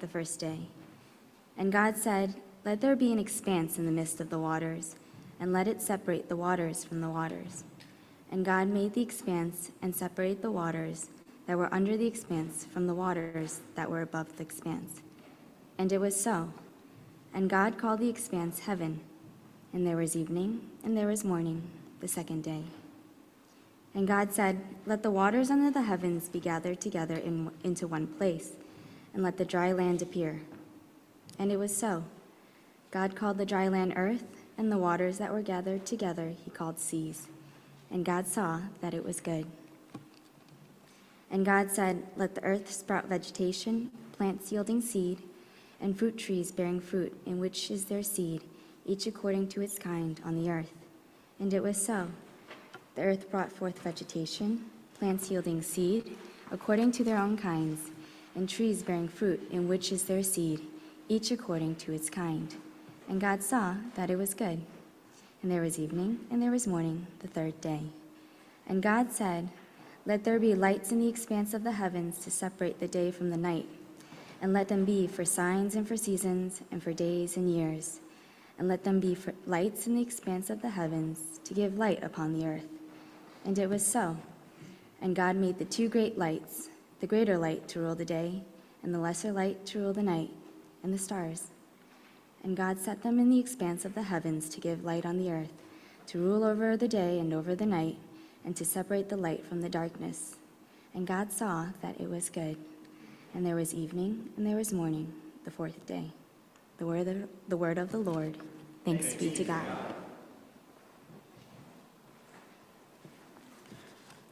the first day. And God said, Let there be an expanse in the midst of the waters, and let it separate the waters from the waters. And God made the expanse and separated the waters that were under the expanse from the waters that were above the expanse. And it was so. And God called the expanse heaven. And there was evening, and there was morning, the second day. And God said, Let the waters under the heavens be gathered together in, into one place, and let the dry land appear. And it was so. God called the dry land earth, and the waters that were gathered together he called seas. And God saw that it was good. And God said, Let the earth sprout vegetation, plants yielding seed, and fruit trees bearing fruit, in which is their seed, each according to its kind, on the earth. And it was so. The earth brought forth vegetation, plants yielding seed, according to their own kinds, and trees bearing fruit, in which is their seed, each according to its kind. And God saw that it was good. And there was evening, and there was morning, the third day. And God said, Let there be lights in the expanse of the heavens to separate the day from the night, and let them be for signs and for seasons, and for days and years. And let them be for lights in the expanse of the heavens to give light upon the earth. And it was so. And God made the two great lights, the greater light to rule the day, and the lesser light to rule the night, and the stars. And God set them in the expanse of the heavens to give light on the earth, to rule over the day and over the night, and to separate the light from the darkness. And God saw that it was good. And there was evening, and there was morning, the fourth day. The word of the, word of the Lord. Thanks be to God.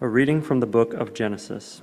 A reading from the book of Genesis.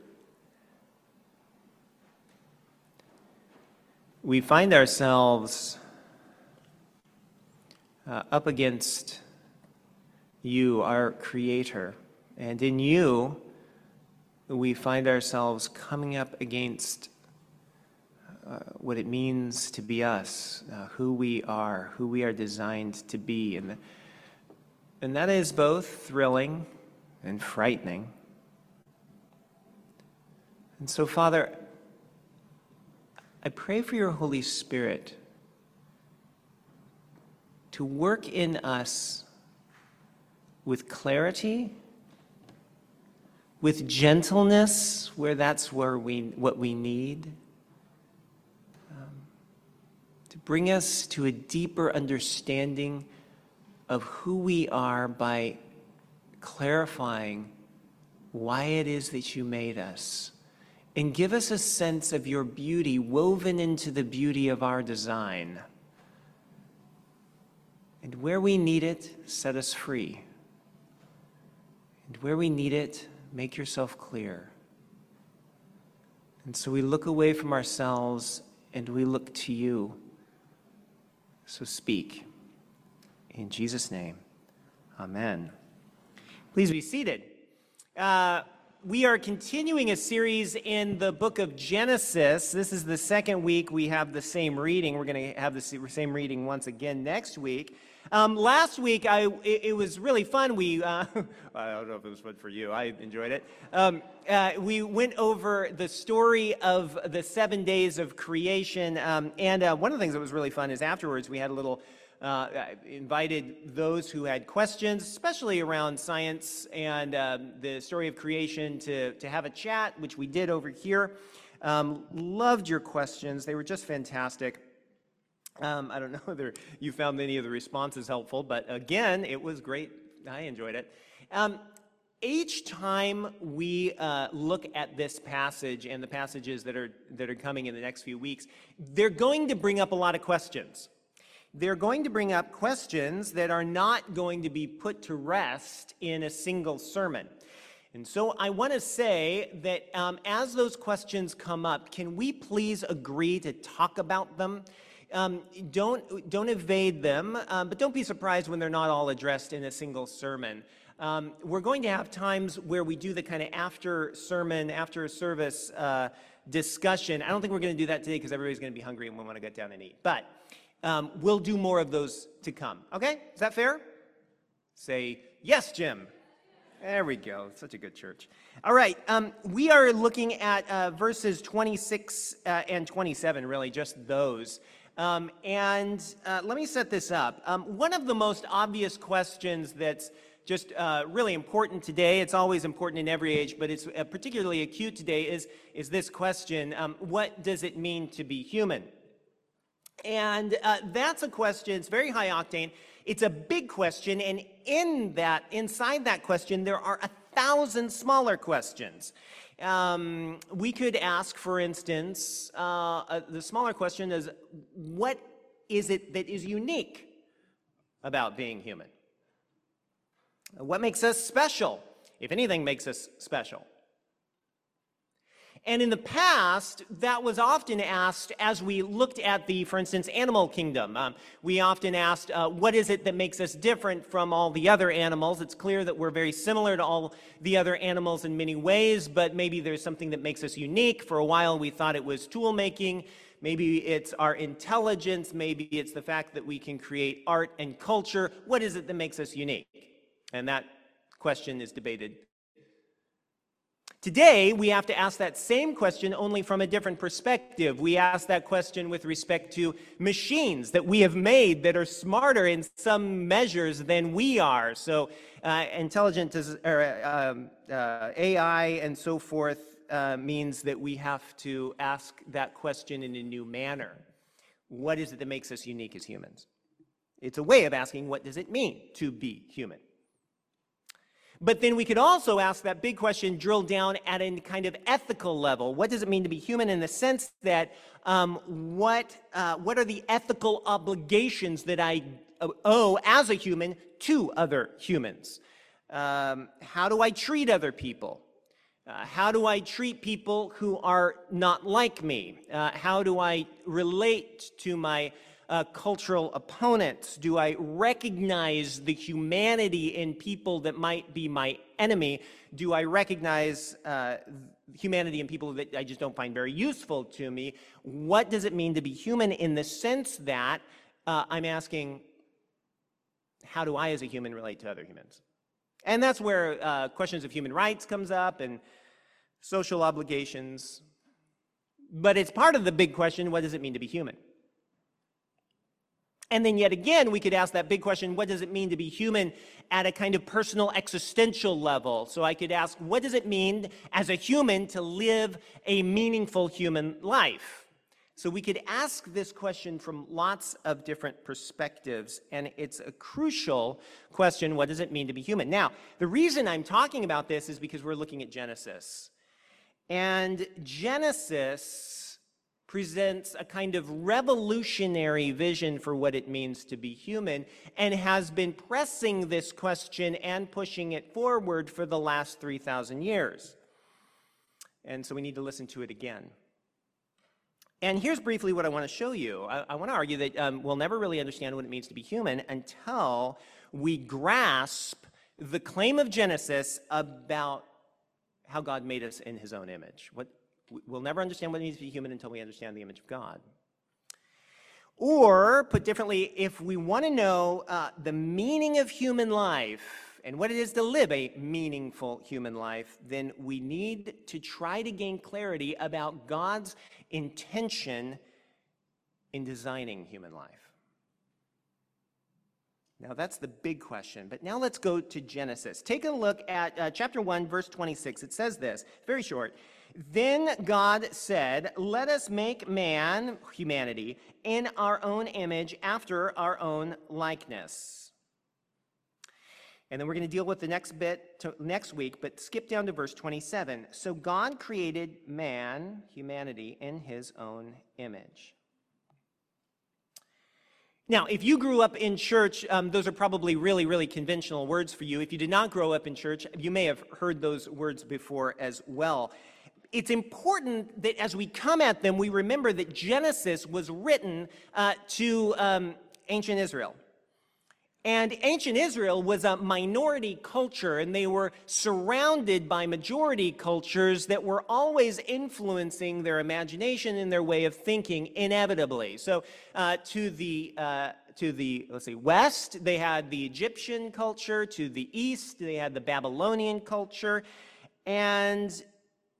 we find ourselves uh, up against you, our Creator, And in you, we find ourselves coming up against uh, what it means to be us, uh, who we are, who we are designed to be. And, and that is both thrilling and frightening. And so, Father, I pray for your Holy Spirit to work in us with clarity, with gentleness, where that's where we, what we need, um, to bring us to a deeper understanding of who we are by clarifying why it is that you made us. And give us a sense of your beauty woven into the beauty of our design. And where we need it, set us free. And where we need it, make yourself clear. And so we look away from ourselves and we look to you. So speak. In Jesus' name, amen. Please be seated. Uh, we are continuing a series in the book of Genesis. This is the second week we have the same reading. We're going to have the same reading once again next week. Um, last week, I, it, it, was really fun. We, uh, I don't know if it was fun for you. I enjoyed it. Um, uh, we went over the story of the seven days of creation. Um, and uh, one of the things that was really fun is afterwards we had a little, uh, invited those who had questions, especially around science and um, the story of creation, to, to have a chat, which we did over here. Um, loved your questions. They were just fantastic. Um, I don't know whether you found any of the responses helpful, but again, it was great. I enjoyed it. Um, each time we uh, look at this passage and the passages that are, that are coming in the next few weeks, they're going to bring up a lot of questions. They're going to bring up questions that are not going to be put to rest in a single sermon. And so I want to say that um, as those questions come up, can we please agree to talk about them? Um, don't, don't evade them, um, but don't be surprised when they're not all addressed in a single sermon. Um, we're going to have times where we do the kind of after sermon, after service uh, discussion. I don't think we're going to do that today because everybody's going to be hungry and we want to get down and eat. But um, we'll do more of those to come. Okay? Is that fair? Say, yes, Jim. There we go. Such a good church. All right. Um, we are looking at uh, verses 26 uh, and 27, really, just those. Um, and uh, let me set this up. Um, one of the most obvious questions that's just uh, really important today, it's always important in every age, but it's uh, particularly acute today, is, is this question um, What does it mean to be human? And uh, that's a question, it's very high octane. It's a big question, and in that, inside that question, there are a thousand smaller questions. Um, we could ask, for instance, uh, uh, the smaller question is what is it that is unique about being human? What makes us special, if anything makes us special? And in the past, that was often asked as we looked at the, for instance, animal kingdom. Um, we often asked, uh, what is it that makes us different from all the other animals? It's clear that we're very similar to all the other animals in many ways, but maybe there's something that makes us unique. For a while, we thought it was tool making. Maybe it's our intelligence. Maybe it's the fact that we can create art and culture. What is it that makes us unique? And that question is debated Today, we have to ask that same question only from a different perspective. We ask that question with respect to machines that we have made that are smarter in some measures than we are. So, uh, intelligent or, um, uh, AI and so forth uh, means that we have to ask that question in a new manner. What is it that makes us unique as humans? It's a way of asking what does it mean to be human? But then we could also ask that big question, drill down at a kind of ethical level. What does it mean to be human in the sense that um, what, uh, what are the ethical obligations that I uh, owe as a human to other humans? Um, how do I treat other people? Uh, how do I treat people who are not like me? Uh, how do I relate to my uh, cultural opponents? Do I recognize the humanity in people that might be my enemy? Do I recognize uh, humanity in people that I just don't find very useful to me? What does it mean to be human in the sense that uh, I'm asking, how do I as a human relate to other humans? And that's where uh, questions of human rights comes up and social obligations. But it's part of the big question, what does it mean to be human? And then yet again, we could ask that big question, what does it mean to be human at a kind of personal existential level? So I could ask, what does it mean as a human to live a meaningful human life? So we could ask this question from lots of different perspectives, and it's a crucial question what does it mean to be human? Now, the reason I'm talking about this is because we're looking at Genesis. And Genesis presents a kind of revolutionary vision for what it means to be human and has been pressing this question and pushing it forward for the last 3,000 years. And so we need to listen to it again. And here's briefly what I want to show you. I, I want to argue that um, we'll never really understand what it means to be human until we grasp the claim of Genesis about how God made us in his own image. What, we'll never understand what it means to be human until we understand the image of God. Or, put differently, if we want to know uh, the meaning of human life, and what it is to live a meaningful human life, then we need to try to gain clarity about God's intention in designing human life. Now, that's the big question. But now let's go to Genesis. Take a look at uh, chapter 1, verse 26. It says this, very short. Then God said, Let us make man, humanity, in our own image, after our own likeness. And then we're going to deal with the next bit next week, but skip down to verse 27. So God created man, humanity, in his own image. Now, if you grew up in church, um, those are probably really, really conventional words for you. If you did not grow up in church, you may have heard those words before as well. It's important that as we come at them, we remember that Genesis was written uh, to um, ancient Israel. And ancient Israel was a minority culture, and they were surrounded by majority cultures that were always influencing their imagination and their way of thinking inevitably. So, uh, to the uh, to the let's see west, they had the Egyptian culture. To the east, they had the Babylonian culture, and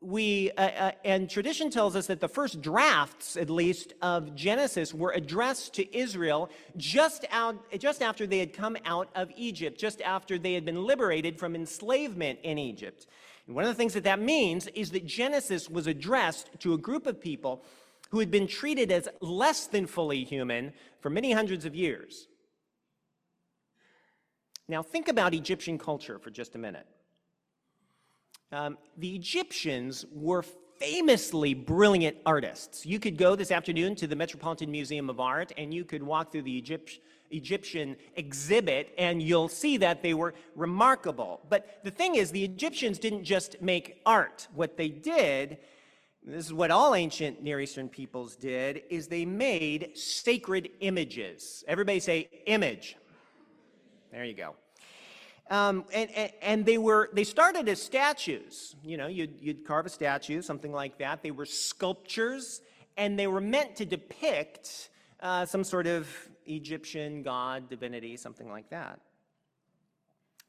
we uh, uh, and tradition tells us that the first drafts at least of genesis were addressed to israel just out just after they had come out of egypt just after they had been liberated from enslavement in egypt. And one of the things that that means is that genesis was addressed to a group of people who had been treated as less than fully human for many hundreds of years. Now think about egyptian culture for just a minute um, the Egyptians were famously brilliant artists. You could go this afternoon to the Metropolitan Museum of Art and you could walk through the Egypt, Egyptian exhibit and you'll see that they were remarkable. But the thing is, the Egyptians didn't just make art. What they did, this is what all ancient Near Eastern peoples did, is they made sacred images. Everybody say image. There you go. Um, and, and, and, they were they started as statues. You know you'd, you'd carve a statue something like that. They were sculptures and they were meant to depict uh, some sort of egyptian god divinity something like that.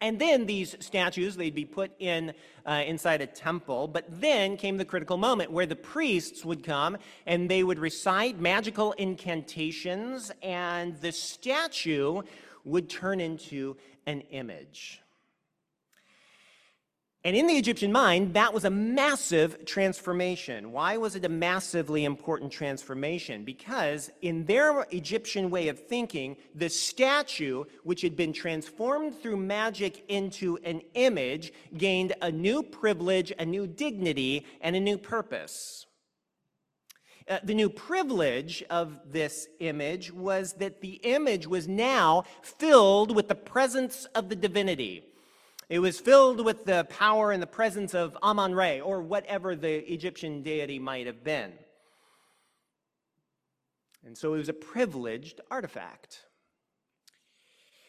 And then these statues they'd be put in uh, inside a temple but then came the critical moment where the priests would come and they would recite magical incantations and the statue would turn into an image. And in the Egyptian mind, that was a massive transformation. Why was it a massively important transformation? Because in their Egyptian way of thinking, the statue, which had been transformed through magic into an image, gained a new privilege, a new dignity, and a new purpose. Uh, the new privilege of this image was that the image was now filled with the presence of the divinity. It was filled with the power and the presence of Amun Re, or whatever the Egyptian deity might have been. And so it was a privileged artifact.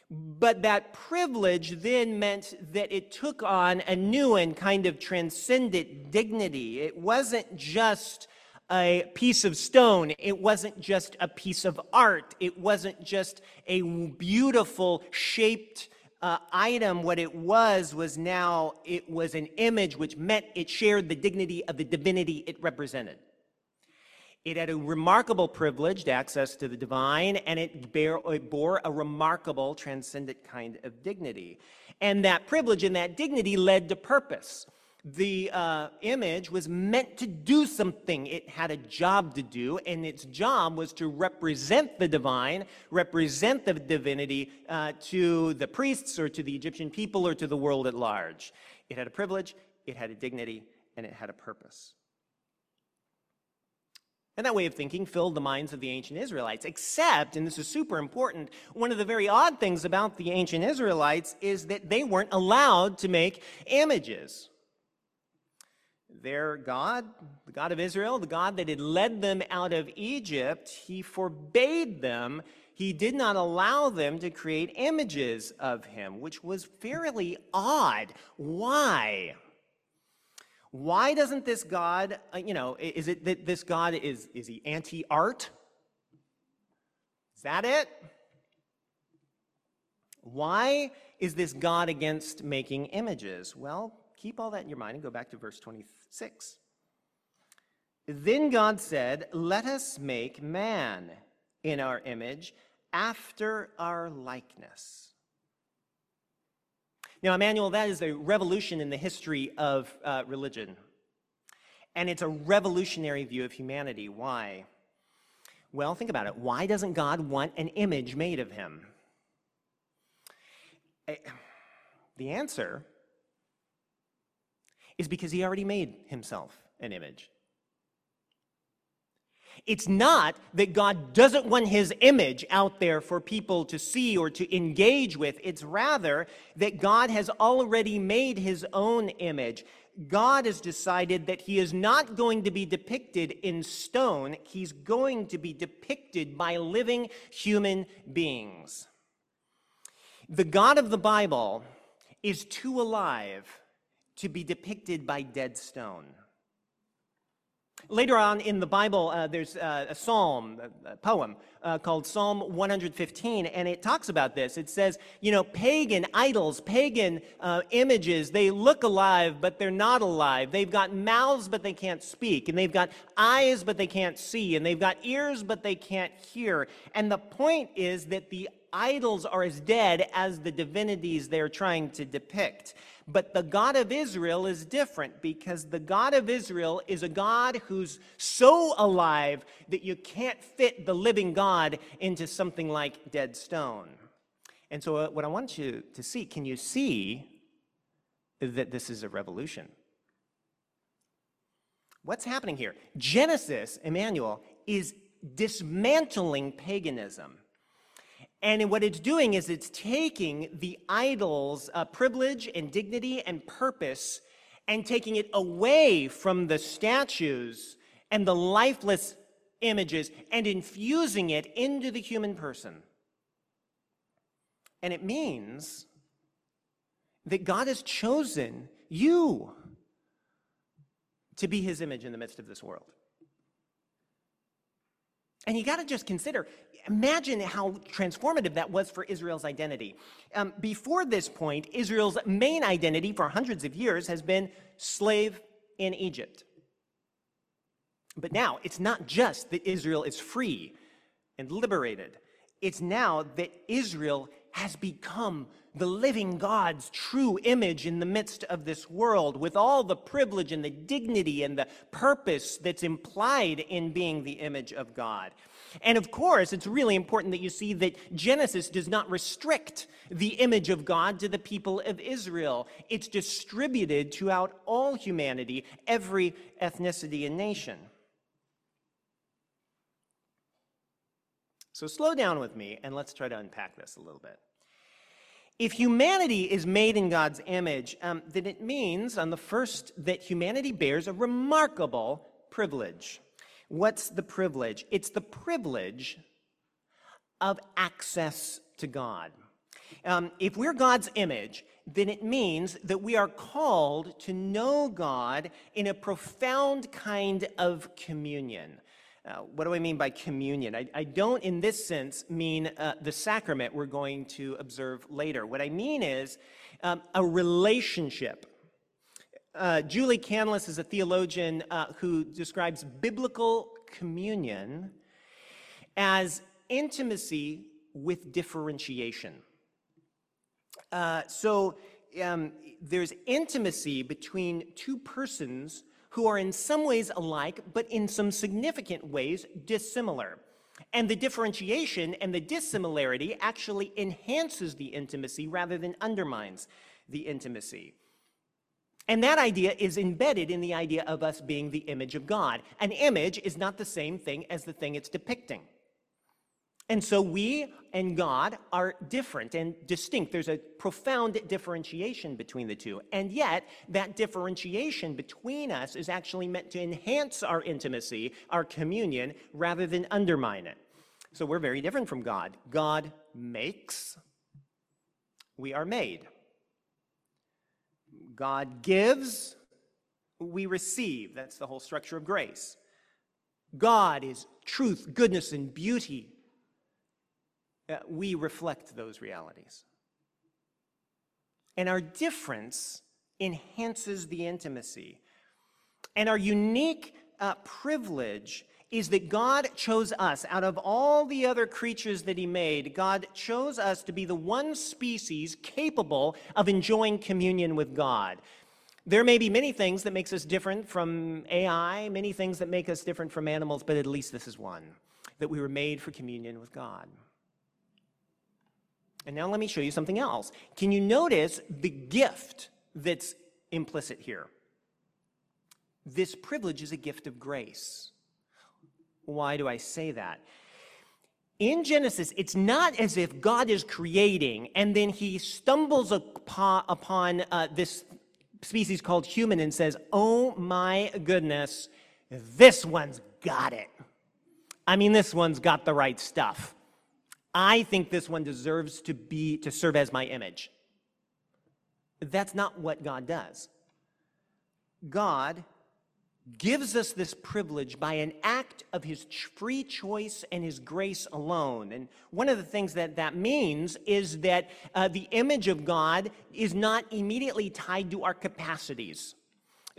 But that privilege then meant that it took on a new and kind of transcendent dignity. It wasn't just a piece of stone, it wasn't just a piece of art, it wasn't just a beautiful shaped uh, item. What it was was now it was an image which meant it shared the dignity of the divinity it represented. It had a remarkable privileged access to the divine, and it, bear, it, bore a remarkable transcendent kind of dignity. And that privilege and that dignity led to purpose. The uh, image was meant to do something. It had a job to do, and its job was to represent the divine, represent the divinity uh, to the priests or to the Egyptian people or to the world at large. It had a privilege, it had a dignity, and it had a purpose. And that way of thinking filled the minds of the ancient Israelites. Except, and this is super important, one of the very odd things about the ancient Israelites is that they weren't allowed to make images. Their God, the God of Israel, the God that had led them out of Egypt, he forbade them, he did not allow them to create images of him, which was fairly odd. Why? Why doesn't this God, uh, you know, is it that this God is, is he anti art? Is that it? Why is this God against making images? Well, keep all that in your mind and go back to verse 26. Then God said, Let us make man in our image after our likeness. Now, Emmanuel, that is a revolution in the history of uh, religion. And it's a revolutionary view of humanity. Why? Well, think about it. Why doesn't God want an image made of him? Eh, the answer is because he already made himself an image. It's not that God doesn't want his image out there for people to see or to engage with. It's rather that God has already made his own image. God has decided that he is not going to be depicted in stone, he's going to be depicted by living human beings. The God of the Bible is too alive to be depicted by dead stone. Later on in the Bible, uh, there's uh, a psalm, a, poem uh, called Psalm 115, and it talks about this. It says, you know, pagan idols, pagan uh, images, they look alive, but they're not alive. They've got mouths, but they can't speak, and they've got eyes, but they can't see, and they've got ears, but they can't hear. And the point is that the idols are as dead as the divinities they're trying to depict. But the God of Israel is different because the God of Israel is a God who's so alive that you can't fit the living God into something like dead stone. And so, uh, what I want you to see can you see that this is a revolution? What's happening here? Genesis, Emmanuel, is dismantling paganism. And what it's doing is it's taking the idol's uh, privilege and dignity and purpose and taking it away from the statues and the lifeless images and infusing it into the human person. And it means that God has chosen you to be his image in the midst of this world. And you got to just consider, imagine how transformative that was for Israel's identity. Um, before this point, Israel's main identity for hundreds of years has been slave in Egypt. But now it's not just that Israel is free and liberated, it's now that Israel has become the living God's true image in the midst of this world, with all the privilege and the dignity and the purpose that's implied in being the image of God. And of course, it's really important that you see that Genesis does not restrict the image of God to the people of Israel. It's distributed throughout all humanity, every ethnicity and nation. So slow down with me and let's try to unpack this a little bit. If humanity is made in God's image, um, then it means, on the first, that humanity bears a remarkable privilege. What's the privilege? It's the privilege of access to God. Um, if we're God's image, then it means that we are called to know God in a profound kind of communion. Uh, what do I mean by communion? I, I don't, in this sense, mean uh, the sacrament we're going to observe later. What I mean is um, a relationship. Uh, Julie Canlis is a theologian uh, who describes biblical communion as intimacy with differentiation. Uh, so um, there's intimacy between two persons who are in some ways alike, but in some significant ways dissimilar. And the differentiation and the dissimilarity actually enhances the intimacy rather than undermines the intimacy. And that idea is embedded in the idea of us being the image of God. An image is not the same thing as the thing it's depicting. And so we and God are different and distinct. There's a profound differentiation between the two. And yet, that differentiation between us is actually meant to enhance our intimacy, our communion, rather than undermine it. So we're very different from God. God makes, we are made. God gives, we receive. That's the whole structure of grace. God is truth, goodness, and beauty. Uh, we reflect those realities. And our difference enhances the intimacy. And our unique uh, privilege is that God chose us. Out of all the other creatures that He made, God chose us to be the one species capable of enjoying communion with God. There may be many things that makes us different from AI, many things that make us different from animals, but at least this is one, that we were made for communion with God. And now let me show you something else. Can you notice the gift that's implicit here? This privilege is a gift of grace. Why do I say that? In Genesis, it's not as if God is creating and then he stumbles upon, uh, this species called human and says, Oh my goodness, this one's got it. I mean, this one's got the right stuff. I think this one deserves to be to serve as my image. That's not what God does. God gives us this privilege by an act of his free choice and his grace alone. And one of the things that that means is that uh, the image of God is not immediately tied to our capacities.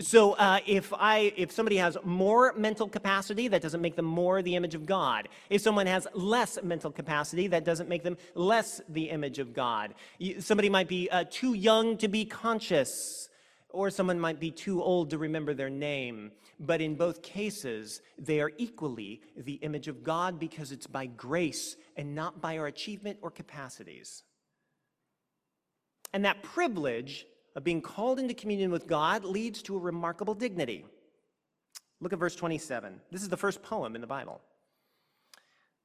So uh, if I if somebody has more mental capacity, that doesn't make them more the image of God. If someone has less mental capacity, that doesn't make them less the image of God. Somebody might be uh, too young to be conscious or someone might be too old to remember their name. But in both cases, they are equally the image of God because it's by grace and not by our achievement or capacities. And that privilege of being called into communion with God leads to a remarkable dignity. Look at verse 27. This is the first poem in the Bible.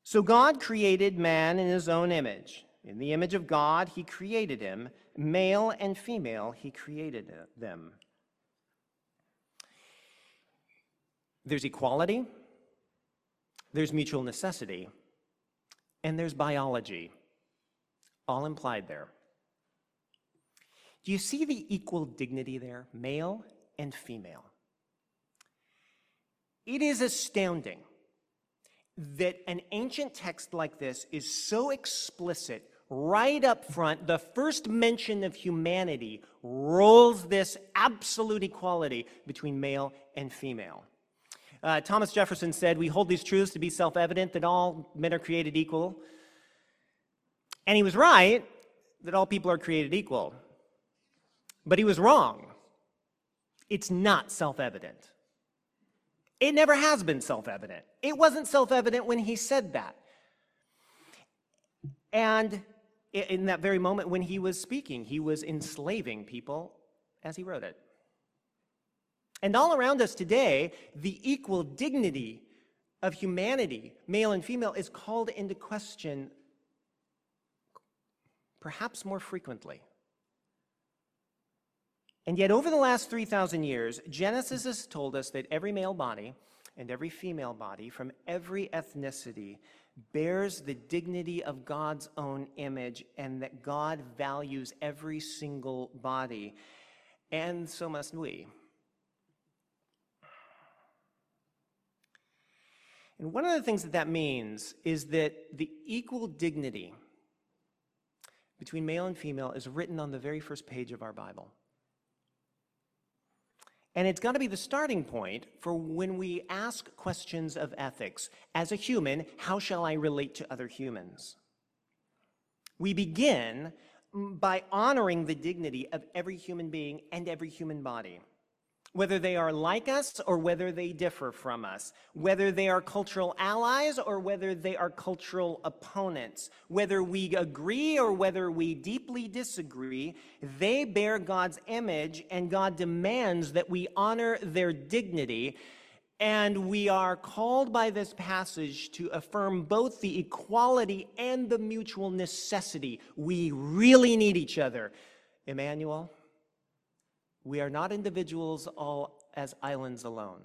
So God created man in his own image. In the image of God, he created him. Male and female, he created them. There's equality, there's mutual necessity, and there's biology, all implied there. Do you see the equal dignity there, male and female? It is astounding that an ancient text like this is so explicit right up front. The first mention of humanity rolls this absolute equality between male and female. Uh, Thomas Jefferson said, We hold these truths to be self evident that all men are created equal. And he was right that all people are created equal. But he was wrong. It's not self evident. It never has been self evident. It wasn't self evident when he said that. And in that very moment when he was speaking, he was enslaving people as he wrote it. And all around us today, the equal dignity of humanity, male and female, is called into question perhaps more frequently. And yet, over the last 3,000 years, Genesis has told us that every male body and every female body from every ethnicity bears the dignity of God's own image and that God values every single body. And so must we. And one of the things that that means is that the equal dignity between male and female is written on the very first page of our Bible. And it's got to be the starting point for when we ask questions of ethics. As a human, how shall I relate to other humans? We begin mm, by honoring the dignity of every human being and every human body whether they are like us or whether they differ from us, whether they are cultural allies or whether they are cultural opponents, whether we agree or whether we deeply disagree, they bear God's image and God demands that we honor their dignity. And we are called by this passage to affirm both the equality and the mutual necessity. We really need each other. Emmanuel, we are not individuals all as islands alone.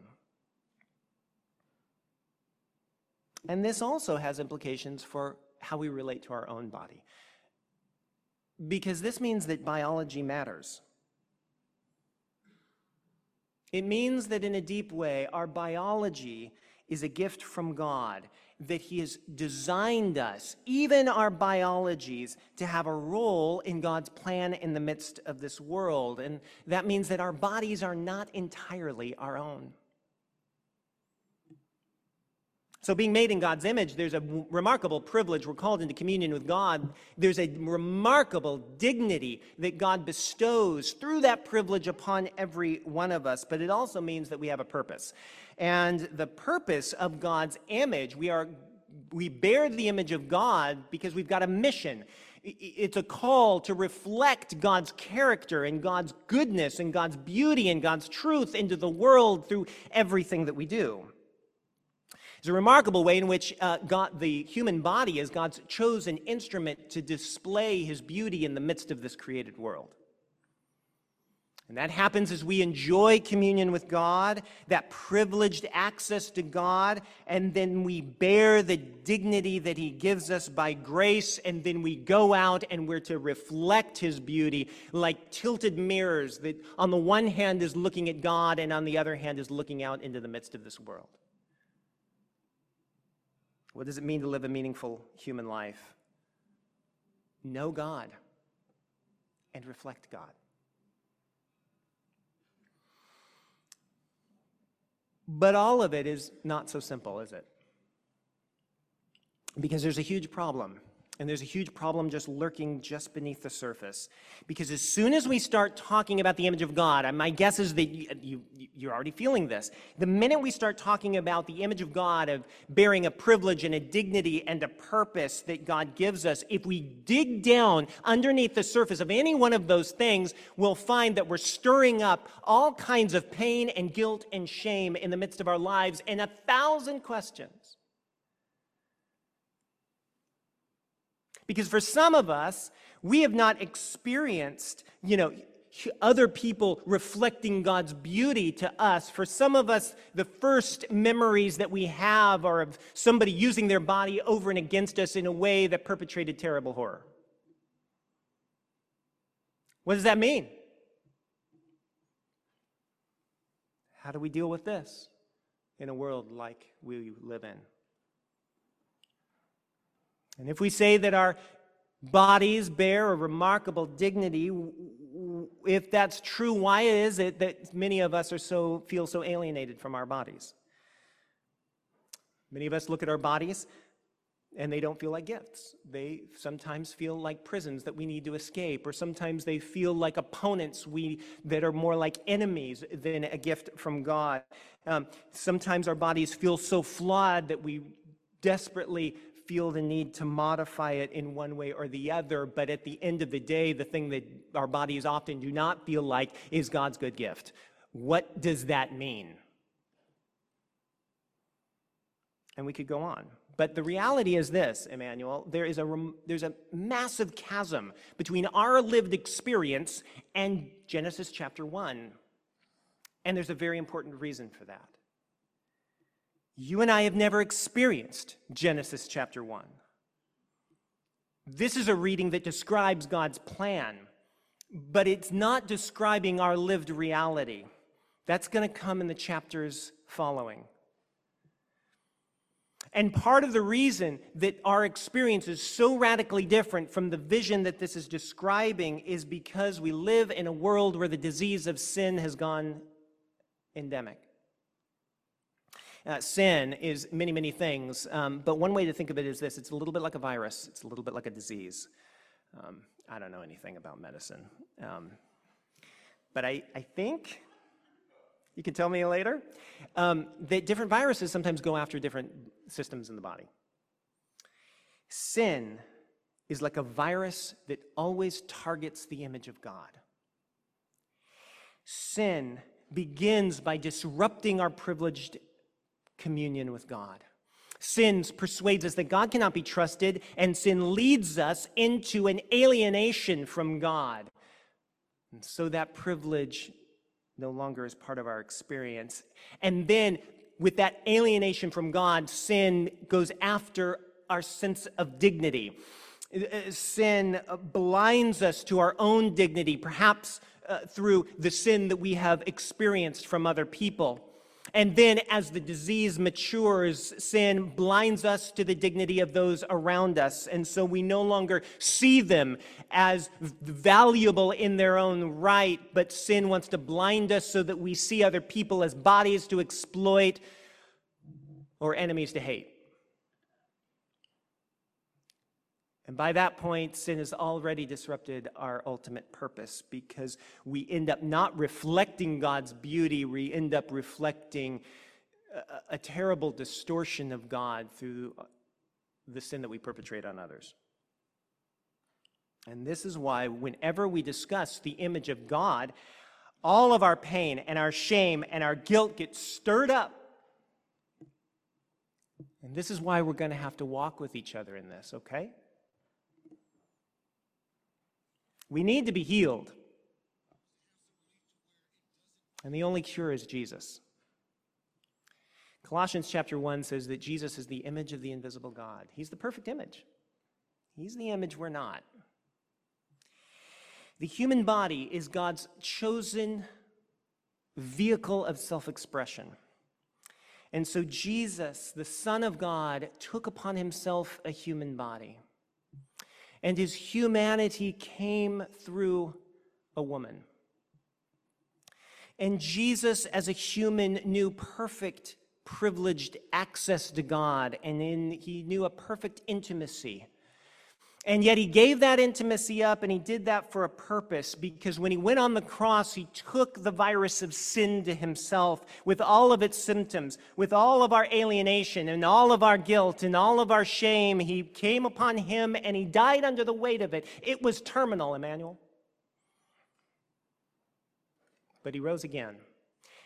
And this also has implications for how we relate to our own body. Because this means that biology matters. It means that in a deep way, our biology is a gift from God that He has designed us, even our biologies, to have a role in God's plan in the midst of this world. And that means that our bodies are not entirely our own. So, being made in God's image, there's a remarkable privilege. We're called into communion with God. There's a remarkable dignity that God bestows through that privilege upon every one of us. But it also means that we have a purpose. And the purpose of God's image, we are we bear the image of God because we've got a mission. It's a call to reflect God's character and God's goodness and God's beauty and God's truth into the world through everything that we do. It's a remarkable way in which uh, God, the human body is God's chosen instrument to display his beauty in the midst of this created world. And that happens as we enjoy communion with God, that privileged access to God, and then we bear the dignity that He gives us by grace, and then we go out and we're to reflect His beauty like tilted mirrors that on the one hand is looking at God and on the other hand is looking out into the midst of this world. What does it mean to live a meaningful human life? Know God and reflect God. But all of it is not so simple, is it? Because there's a huge problem. And there's a huge problem just lurking just beneath the surface. Because as soon as we start talking about the image of God, my guess is that you, you, you're already feeling this. The minute we start talking about the image of God, of bearing a privilege and a dignity and a purpose that God gives us, if we dig down underneath the surface of any one of those things, we'll find that we're stirring up all kinds of pain and guilt and shame in the midst of our lives and a thousand questions. Because for some of us, we have not experienced, you know, other people reflecting God's beauty to us. For some of us, the first memories that we have are of somebody using their body over and against us in a way that perpetrated terrible horror. What does that mean? How do we deal with this in a world like we live in? And if we say that our bodies bear a remarkable dignity, if that's true, why is it that many of us are so feel so alienated from our bodies? Many of us look at our bodies and they don't feel like gifts. They sometimes feel like prisons that we need to escape, or sometimes they feel like opponents we, that are more like enemies than a gift from God. Um, sometimes our bodies feel so flawed that we desperately feel the need to modify it in one way or the other, but at the end of the day, the thing that our bodies often do not feel like is God's good gift. What does that mean? And we could go on. But the reality is this, Emmanuel, there is a, there's a massive chasm between our lived experience and Genesis chapter 1. And there's a very important reason for that. You and I have never experienced Genesis chapter 1. This is a reading that describes God's plan, but it's not describing our lived reality. That's going to come in the chapters following. And part of the reason that our experience is so radically different from the vision that this is describing is because we live in a world where the disease of sin has gone endemic. Uh, sin is many, many things, um, but one way to think of it is this it's a little bit like a virus, it's a little bit like a disease. Um, I don't know anything about medicine. Um, but I, I think, you can tell me later, um, that different viruses sometimes go after different systems in the body. Sin is like a virus that always targets the image of God. Sin begins by disrupting our privileged communion with God. Sin persuades us that God cannot be trusted, and sin leads us into an alienation from God. And so that privilege no longer is part of our experience. And then, with that alienation from God, sin goes after our sense of dignity. Uh, sin blinds us to our own dignity, perhaps uh, through the sin that we have experienced from other people. And then, as the disease matures, sin blinds us to the dignity of those around us. And so we no longer see them as valuable in their own right, but sin wants to blind us so that we see other people as bodies to exploit or enemies to hate. And by that point, sin has already disrupted our ultimate purpose because we end up not reflecting God's beauty, we end up reflecting a, a, terrible distortion of God through the sin that we perpetrate on others. And this is why, whenever we discuss the image of God, all of our pain and our shame and our guilt get stirred up. And this is why we're going to have to walk with each other in this, okay? We need to be healed. And the only cure is Jesus. Colossians chapter 1 says that Jesus is the image of the invisible God. He's the perfect image. He's the image we're not. The human body is God's chosen vehicle of self expression. And so Jesus, the Son of God, took upon himself a human body and his humanity came through a woman. And Jesus, as a human, knew perfect, privileged access to God, and in, he knew a perfect intimacy and yet he gave that intimacy up and he did that for a purpose because when he went on the cross, he took the virus of sin to himself with all of its symptoms, with all of our alienation and all of our guilt and all of our shame. He came upon him and he died under the weight of it. It was terminal, Emmanuel. But he rose again.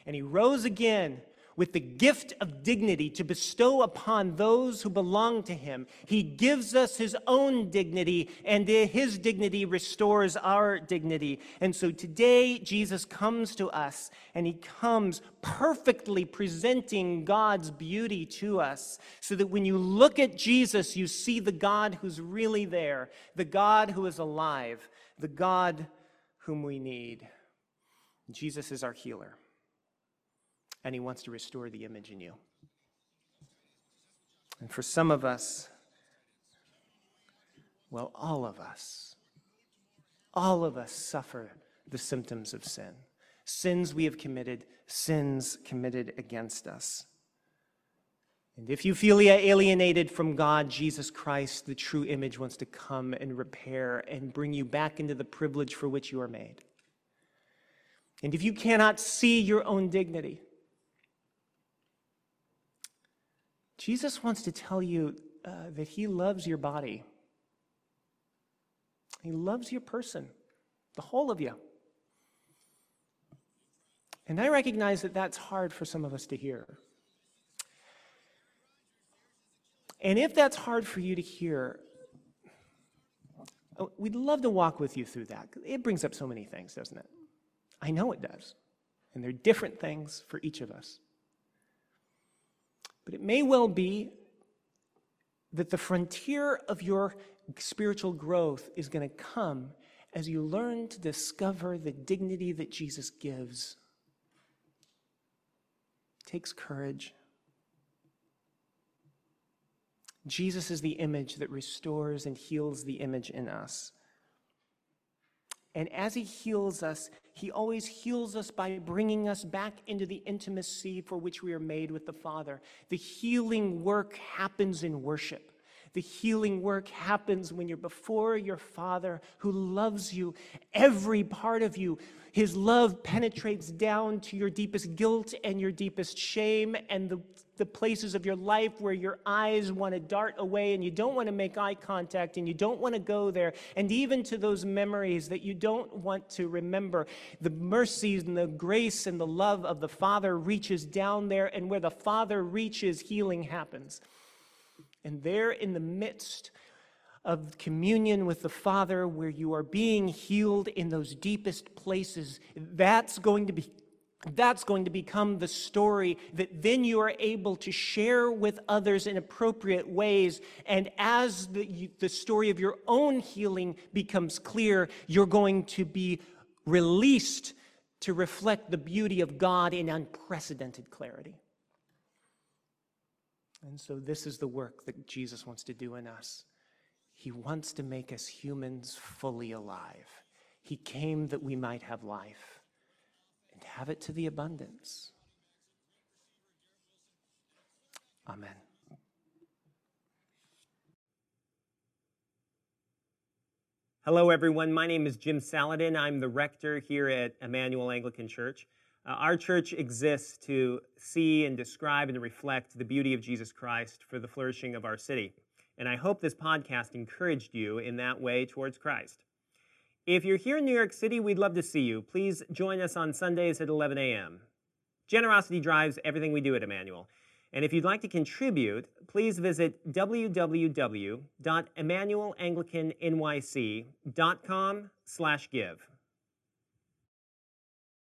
And he rose again with the gift of dignity to bestow upon those who belong to him. He gives us his own dignity, and his dignity restores our dignity. And so today, Jesus comes to us, and he comes perfectly presenting God's beauty to us, so that when you look at Jesus, you see the God who's really there, the God who is alive, the God whom we need. Jesus is our healer and He wants to restore the image in you. And for some of us, well, all of us, all of us suffer the symptoms of sin. Sins we have committed, sins committed against us. And if you feel alienated from God, Jesus Christ, the true image, wants to come and repair and bring you back into the privilege for which you are made. And if you cannot see your own dignity, Jesus wants to tell you uh, that he loves your body. He loves your person, the whole of you. And I recognize that that's hard for some of us to hear. And if that's hard for you to hear, oh, we'd love to walk with you through that. It brings up so many things, doesn't it? I know it does. And they're different things for each of us. But it may well be that the frontier of your spiritual growth is going to come as you learn to discover the dignity that Jesus gives. It takes courage. Jesus is the image that restores and heals the image in us. And as he heals us, he always heals us by bringing us back into the intimacy for which we are made with the Father. The healing work happens in worship. The healing work happens when you're before your Father who loves you, every part of you. His love penetrates down to your deepest guilt and your deepest shame and the, the places of your life where your eyes want to dart away and you don't want to make eye contact and you don't want to go there. And even to those memories that you don't want to remember. The mercies and the grace and the love of the Father reaches down there, and where the Father reaches, healing happens. And there in the midst of communion with the Father, where you are being healed in those deepest places, that's going to be. That's going to become the story that then you are able to share with others in appropriate ways. And as the, the story of your own healing becomes clear, you're going to be released to reflect the beauty of God in unprecedented clarity. And so, this is the work that Jesus wants to do in us. He wants to make us humans fully alive. He came that we might have life and have it to the abundance. Amen. Hello, everyone. My name is Jim Saladin. I'm the rector here at Emmanuel Anglican Church. Uh, our church exists to see and describe and reflect the beauty of Jesus Christ for the flourishing of our city. And I hope this podcast encouraged you in that way towards Christ. If you're here in New York City, we'd love to see you. Please join us on Sundays at 11 a.m. Generosity drives everything we do at Emmanuel. And if you'd like to contribute, please visit www.emmanuelanglicannyc.com slash give.